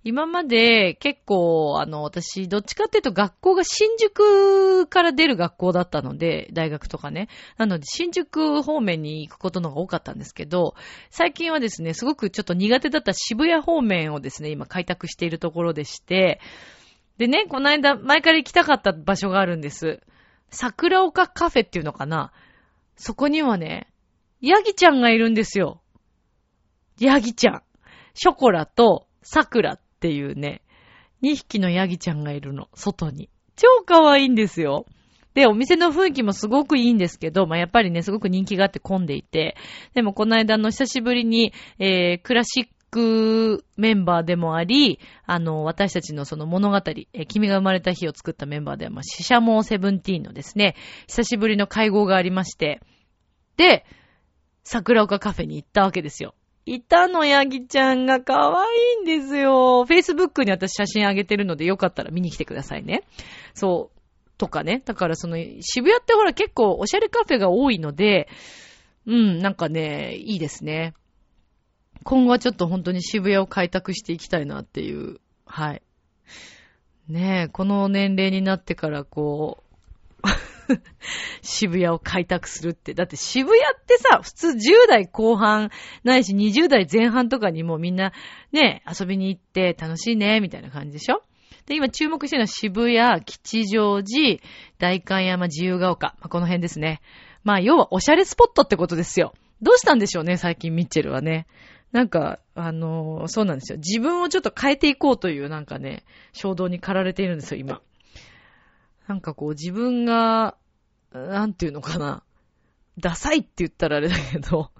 Speaker 1: 今まで結構、あの、私、どっちかっていうと学校が新宿から出る学校だったので、大学とかね。なので、新宿方面に行くことの方が多かったんですけど、最近はですね、すごくちょっと苦手だった渋谷方面をですね、今開拓しているところでして、でね、この間、前から行きたかった場所があるんです。桜岡カフェっていうのかなそこにはね、ヤギちゃんがいるんですよ。ヤギちゃん。ショコラと桜っていうね、2匹のヤギちゃんがいるの、外に。超可愛いんですよ。で、お店の雰囲気もすごくいいんですけど、まあ、やっぱりね、すごく人気があって混んでいて、でもこの間の久しぶりに、えー、クラシックメンバーでもあり、あの、私たちのその物語、えー、君が生まれた日を作ったメンバーでは、まあ、シシャモーセブンティーンのですね、久しぶりの会合がありまして、で、桜岡カフェに行ったわけですよ。いたの、ヤギちゃんが可愛いんですよ。Facebook に私写真あげてるのでよかったら見に来てくださいね。そう。とかね。だからその、渋谷ってほら結構おしゃれカフェが多いので、うん、なんかね、いいですね。今後はちょっと本当に渋谷を開拓していきたいなっていう。はい。ねえ、この年齢になってからこう、[laughs] 渋谷を開拓するって。だって渋谷ってさ、普通10代後半ないし20代前半とかにもみんなね、遊びに行って楽しいね、みたいな感じでしょ？で、今注目してるのは渋谷、吉祥寺、大観山、自由が丘。まあ、この辺ですね。まあ、要はおしゃれスポットってことですよ。どうしたんでしょうね、最近ミッチェルはね。なんか、あのーそうなんですよ。自分をちょっと変えていこうというなんかね、衝動に駆られているんですよ、今。なんかこう自分が、なんていうのかな。ダサいって言ったらあれだけど、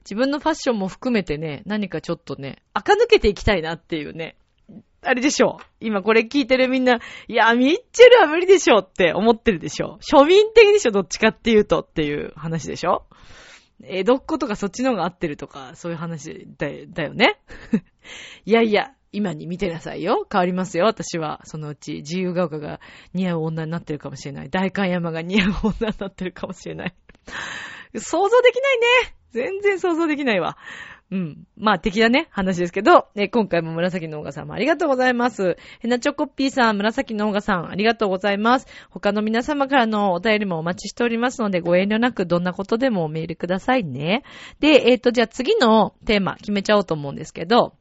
Speaker 1: 自分のファッションも含めてね、何かちょっとね、垢抜けていきたいなっていうね。あれでしょ今これ聞いてるみんな、いや、ミッチェルは無理でしょって思ってるでしょ庶民的でしょどっちかっていうとっていう話でしょ江戸っ子とかそっちの方が合ってるとか、そういう話だだよね。[laughs] いやいや、今に見てなさいよ。変わりますよ、私は。そのうち、自由が丘が似合う女になってるかもしれない。大観山が似合う女になってるかもしれない。[laughs] 想像できないね。全然想像できないわ。うん。まあ、的なね、話ですけど、ね、今回も紫のオーガさんもありがとうございます。ヘナチョコッピーさん、紫のオーガさん、ありがとうございます。他の皆様からのお便りもお待ちしておりますので、ご遠慮なくどんなことでもおメールくださいね。で、えっ、と、じゃあ次のテーマ決めちゃおうと思うんですけど、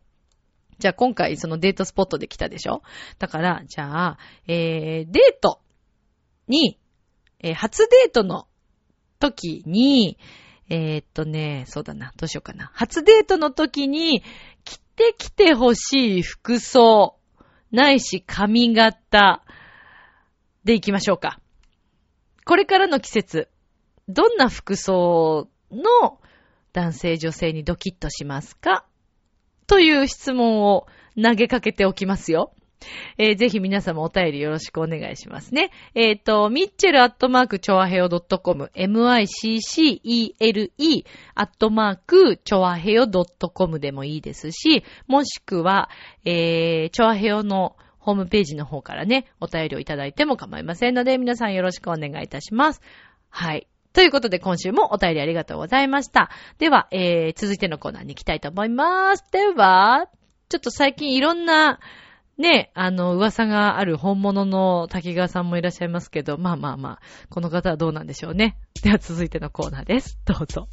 Speaker 1: じゃあ今回そのデートスポットで来たでしょ？だから、じゃあ、えー、デートに、えー初デートの時に、えーっとね、そうだな、どうしようかな。初デートの時に、着てきてほしい服装、ないし髪型で行きましょうか。これからの季節、どんな服装の男性女性にドキッとしますか？という質問を投げかけておきますよ。えーぜひ皆様お便りよろしくお願いしますね。えっ、と、ミッチェルアットマークチョアヘヨ .com、miccele アットマークチョアヘヨ .com でもいいですし、もしくは、えー、チョアヘヨのホームページの方からね、お便りをいただいても構いませんので、皆さんよろしくお願いいたします。はい。ということで、今週もお便りありがとうございました。では、えー、続いてのコーナーに行きたいと思います。では、ちょっと最近いろんな、ね、あの、噂がある本物の滝川さんもいらっしゃいますけど、まあまあまあ、この方はどうなんでしょうね。では続いてのコーナーです。どうぞ。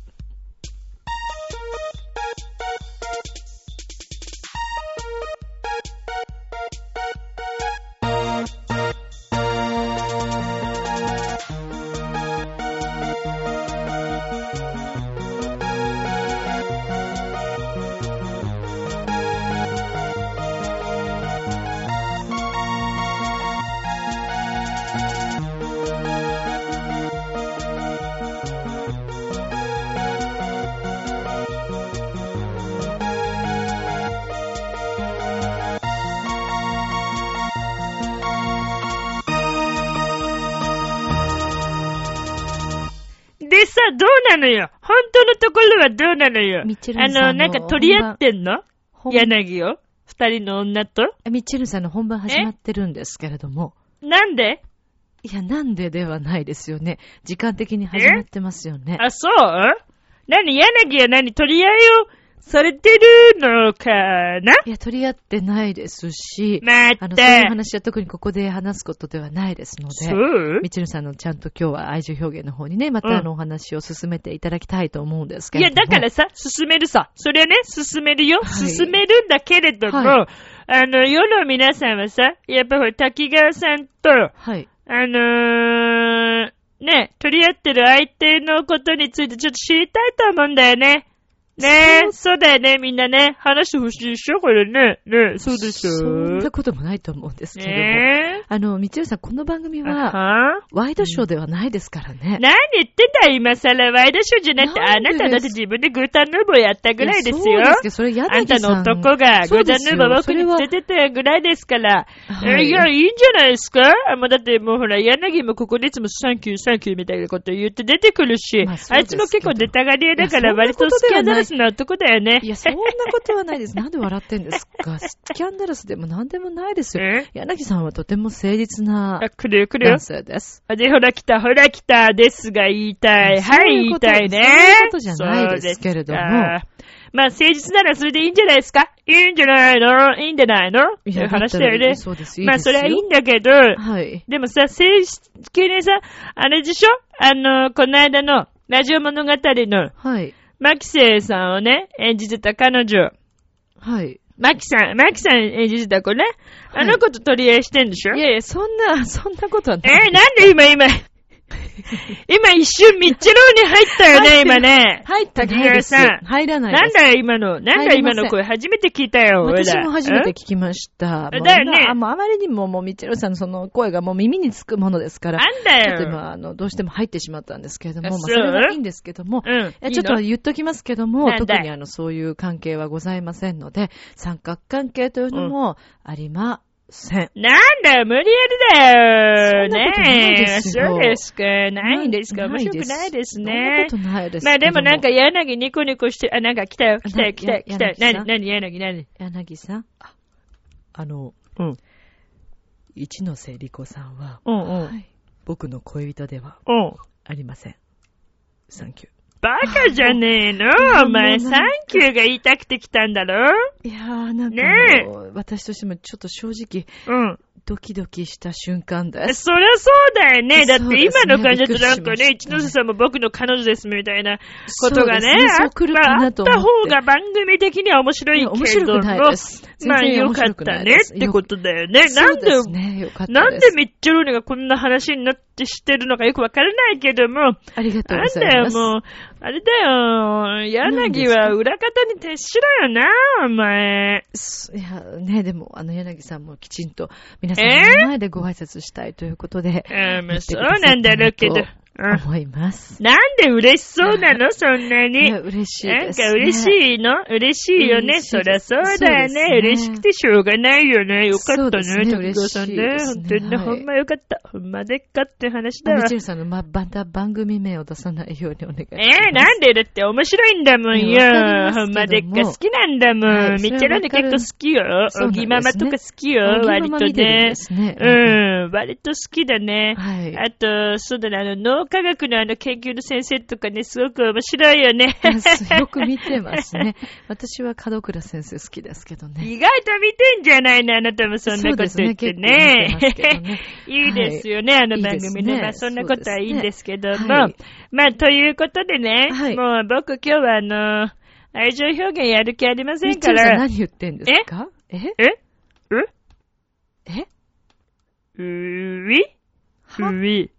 Speaker 4: でさ、どうなのよ？本当のところはどうなのよ？
Speaker 1: ミッチェル
Speaker 4: あの、
Speaker 1: さんの
Speaker 4: なんか取り合ってんの？
Speaker 1: 本
Speaker 4: 柳を？二人の女と？
Speaker 1: ミッチェルさんの本番始まってるんですけれども。
Speaker 4: なんで？
Speaker 1: いや、なんでではないですよね。時間的に始まってますよね。
Speaker 4: あ、そう？何？柳は何？取り合いをされてるのかな？い
Speaker 1: や、取り合ってないですし、
Speaker 4: ま
Speaker 1: あの、そういう
Speaker 4: た。
Speaker 1: 話は特にここで話すことではないですの
Speaker 4: そ
Speaker 1: で、
Speaker 4: う？
Speaker 1: みちるさんのちゃんと今日は愛情表現の方にね、ま
Speaker 4: うん
Speaker 1: たあのお話を進めていただきたいと思うんですけ
Speaker 4: いや、
Speaker 1: れども。
Speaker 4: だからさ、進めるさ。それはね、進めるよ。
Speaker 1: はい
Speaker 4: 進めるんだけれども、
Speaker 1: は
Speaker 4: あの、世の皆さんはさ、やっぱほら、滝川さんと、
Speaker 1: はい。
Speaker 4: あのー、ね、取り合ってる相手のことについてちょっと知りたいと思うんだよね。ね
Speaker 1: そう
Speaker 4: そうだよね、みんなね。話してほしいでしょこれね。ねそうでしょ
Speaker 1: そんなこともないと思うんですけれども。
Speaker 4: ね
Speaker 1: あの、みちるさん、この番組
Speaker 4: え。
Speaker 1: は、
Speaker 4: は
Speaker 1: ワイドショーではないですからね。
Speaker 4: 何言ってんだ今更ワイドショーじゃなくて、あ
Speaker 1: な
Speaker 4: ただって自分でグータンヌーボーやったぐらいですよ。
Speaker 1: やそうですけど、それ柳さん。
Speaker 4: あんたの男がグータンヌーボー僕に連れてったぐらいですから。
Speaker 1: はい
Speaker 4: や、いいんじゃないですかあもうだってもうほら、柳もここでいつもサンキューサンキューみたいなこと言って出てくるし、
Speaker 1: まあ
Speaker 4: いつも結構出たがり屋だから割とスキャンダラスな男だよね。
Speaker 1: いや、そんなことはないです。なんで笑ってんですか？スキャンダラスでも何でもないですよ。
Speaker 4: え？
Speaker 1: 柳さんはとても誠実な
Speaker 4: あ、来るよ来るよ
Speaker 1: 男。性です。
Speaker 4: あで、ほら来た、ほら来た、ですが言いたい。
Speaker 1: そう
Speaker 4: はいい、言いたいね。
Speaker 1: そういうことじゃないですけれども
Speaker 4: まあ、誠実ならそれでいいんじゃないですか？いいんじゃないの？いいんじゃないの？いう話だよね。
Speaker 1: そうです。
Speaker 4: まあ、それはいいんだけど、
Speaker 1: はい。
Speaker 4: でもさ、正式にさ、あれでしょ？あの、この間の、ラジオ物語の、
Speaker 1: はい。
Speaker 4: マキセイさんをね、演じてた彼女。
Speaker 1: はい。
Speaker 4: マキさん、マキさん演じてた子ね。あの子と取り合いしてんでしょ？
Speaker 1: いやいや、そんな、そんなことは
Speaker 4: え
Speaker 1: ない。
Speaker 4: ーなんで今今、[laughs] 今一瞬ミッチェローに入ったよね、今ね。
Speaker 1: 入った
Speaker 4: 滝川さん。
Speaker 1: 入らないです。
Speaker 4: なんだよ、今の。なんだよ、今の声。初めて聞いたよ、
Speaker 1: 私も初めて聞きました。
Speaker 4: だよね
Speaker 1: あまりにももうミッチェルさんのその声がもう耳につくものですから。
Speaker 4: なんだ
Speaker 1: ちょっと
Speaker 4: よ。
Speaker 1: 今、あの、どうしても入ってしまったんですけれども、まあ、
Speaker 4: あそ
Speaker 1: れはいいんですけども、
Speaker 4: うん。
Speaker 1: ちょっと言っときますけども、特にあの、そういう関係はございませんので、三角関係というのもありません。
Speaker 4: なんだよ、無理やりだよ。ねえ。そうですか。ないんですか。面白くないです
Speaker 1: そんな
Speaker 4: ね
Speaker 1: こ。とないです
Speaker 4: まあでもなんか
Speaker 1: け
Speaker 4: 柳ニコニコして、あ、なんか来たよ、来たよ、来たよ、来たよ。
Speaker 1: や
Speaker 4: なに、なに、柳、なに。
Speaker 1: ども、柳さん、ああの、
Speaker 4: うん。
Speaker 1: 一ノ瀬莉子さんは、
Speaker 4: うんうん。
Speaker 1: はい僕の恋人では
Speaker 4: うん。
Speaker 1: ありません。サンキュー。
Speaker 4: バカじゃねえの。
Speaker 1: あ
Speaker 4: お前、サンキューが言いたくて来たんだろ。
Speaker 1: いやー、なんか
Speaker 4: ね
Speaker 1: 私としてもちょっと正直、
Speaker 4: うん。
Speaker 1: ドキドキした瞬間です。
Speaker 4: そりゃそうだよね。だって今の感じだとなんかね、一ノ瀬さんも僕の彼女ですみたいなことがね、
Speaker 1: そうですね。
Speaker 4: あ
Speaker 1: そう来るかなと思って。
Speaker 4: あった方が番組的には面白いけど。も、
Speaker 1: 面白くないです。
Speaker 4: まあよかったねってことだよね。
Speaker 1: そ
Speaker 4: なんで、
Speaker 1: ね。
Speaker 4: なんでミッチェローニがこんな話になってしてるのかよくわからないけども、
Speaker 1: ありがとう
Speaker 4: なん
Speaker 1: ございます。
Speaker 4: だよもう、あれだよ、柳は裏方に徹しろよな、お前。
Speaker 1: すいや、ね、でも、あの、柳さんもきちんと皆さん
Speaker 4: え
Speaker 1: の前でご挨拶したいということで、
Speaker 4: あーまあそうなんだろうけど。
Speaker 1: と
Speaker 4: うん
Speaker 1: 思います。
Speaker 4: なんで嬉しそうなの？そんないに。
Speaker 1: や、嬉しい
Speaker 4: なん
Speaker 1: です、ね。
Speaker 4: か嬉しいの？嬉しいよね。そりゃそうだよね。
Speaker 1: ね
Speaker 4: 嬉しくてしょうがないよね。よかったね、
Speaker 1: そうですね
Speaker 4: さんね。本当にね、
Speaker 1: はい
Speaker 4: ほんまよかった。ほんまでっかって話だわ
Speaker 1: ち。るさんの、ま、また番組名を出さないようにお願いします。
Speaker 4: えー、なんでだって面白いんだもんよ。ほんまでっか好きなんだもん。
Speaker 1: はい
Speaker 4: ミッチェローネ結構好きよ。おぎママとか好きよ。割とね。うん、割と好きだね。
Speaker 1: はい。
Speaker 4: あと、そうだね、あの、脳科学のあの研究の先生とかね、すごく面白いよね。
Speaker 1: よく見てますね。[laughs] 私は門倉先生好きですけどね。
Speaker 4: 意外と見てんじゃないのあなたもそんなこと言ってね。
Speaker 1: ね [laughs]
Speaker 4: いいですよね、あの番組ね。
Speaker 1: いいね
Speaker 4: まあそんなことはいいんですけども。
Speaker 1: はい
Speaker 4: まあということでね、
Speaker 1: はい
Speaker 4: もう僕今日はあの、愛情表現やる気ありませんから。
Speaker 1: 何言ってんですか？え？
Speaker 4: え？
Speaker 1: え？
Speaker 4: え？うーい
Speaker 1: は
Speaker 4: うい。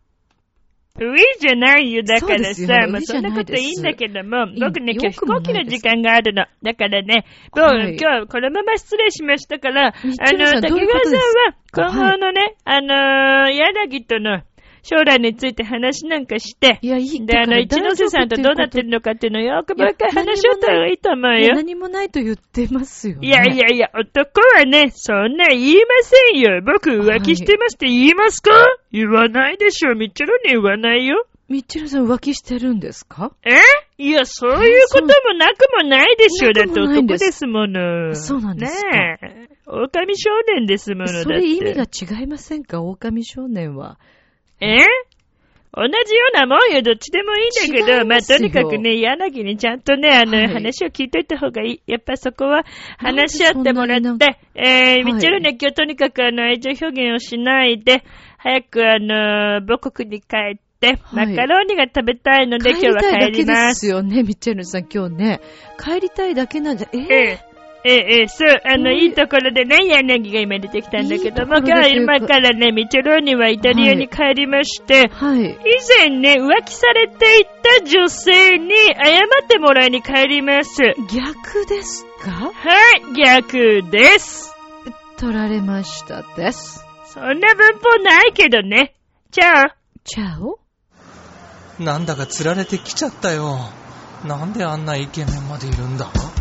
Speaker 4: 上じゃないよ。だからさ、まあそんなこといいんだけども、僕ね、今日飛
Speaker 1: よくも
Speaker 4: 行機
Speaker 1: ないです
Speaker 4: の時間があるの。だからね、もう、
Speaker 1: はい
Speaker 4: 今日このまま失礼しましたから、あの、竹川さんは今後のね、あのー、柳との将来について話なんかして、
Speaker 1: いや、いい。
Speaker 4: で、あの、一ノ瀬さんとどうなってるのかっていうのをよくもう一回話し合った方がいいと思うよ。
Speaker 1: 何もないと言ってますよ、ね。
Speaker 4: いやいやいや、男はね、そんな言いませんよ。僕浮気してますって言いますか、言わないでしょ。みっちゃろに言わないよ。
Speaker 1: みっちるさん浮気してるんですか？
Speaker 4: え？いや、そういうこともなくもないでしょ。だって男ですもの。
Speaker 1: そうなんですか
Speaker 4: ねえ。狼少年ですものだって。
Speaker 1: それ意味が違いませんか？狼少年は。
Speaker 4: え？同じようなもんよ。どっちでもいいんだけど、まあ、とにかくね、柳にちゃんとね、あの、
Speaker 1: はい
Speaker 4: 話を聞いといた方がいい。やっぱそこは話し合ってもらって、えー、
Speaker 1: はい
Speaker 4: ミッチェルね、今日とにかくあの、愛情表現をしないで、早くあの、母国に帰って、
Speaker 1: はい
Speaker 4: マカロニが食べたいので、今日は帰り
Speaker 1: たいだけで
Speaker 4: ます。
Speaker 1: すよね、みっちゃるさん今日ね。帰りたいだけなんじゃ、え
Speaker 4: ええ。ええ、ええ、そう、あの、
Speaker 1: いう
Speaker 4: いいところでね、柳が今出てきたんだけども、
Speaker 1: いい
Speaker 4: 今日今からね、ミッチェローニはイタリアに帰りまして、
Speaker 1: はい。
Speaker 4: 以前ね、浮気されていた女性に謝ってもらいに帰ります。
Speaker 1: 逆ですか？
Speaker 4: はい、逆です。
Speaker 1: 取られましたです。
Speaker 4: そんな文法ないけどね。じゃあ、
Speaker 1: チャオ
Speaker 2: なんだか釣られてきちゃったよ。なんであんなイケメンまでいるんだ？
Speaker 3: あ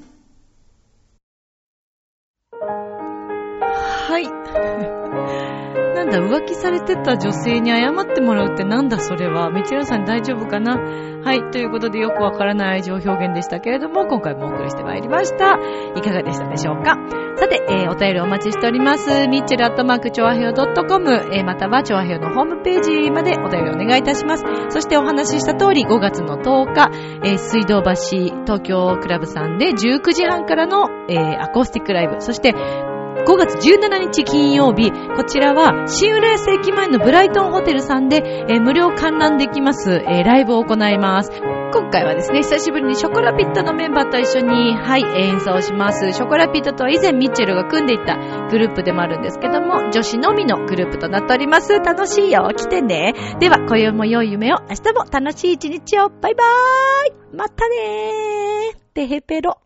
Speaker 1: 浮気されてた女性に謝ってもらうってなんだそれは。みちろさん大丈夫かな？はい。ということでよくわからない愛情表現でしたけれども、今回もお送りしてまいりました。いかがでしたでしょうか？さて、えー、お便りお待ちしております。ミッチェルアットマークチョアヘオ .com、えー、またはチョアヘオのホームページまでお便りお願いいたします。そしてお話しした通り、5月の10日、えー、水道橋東京クラブさんで19時半からの、えー、アコースティックライブ、そして5月17日金曜日、こちらは新浦安駅前のブライトンホテルさんで、えー、無料観覧できます、えー、ライブを行います。今回はですね、久しぶりにショコラピットのメンバーと一緒に、はい、演奏します。ショコラピットとは以前ミッチェルが組んでいたグループでもあるんですけども、女子のみのグループとなっております。楽しいよ。来てね。では、今宵も良い夢を、明日も楽しい一日を。バイバーイまたねー。てへぺろ。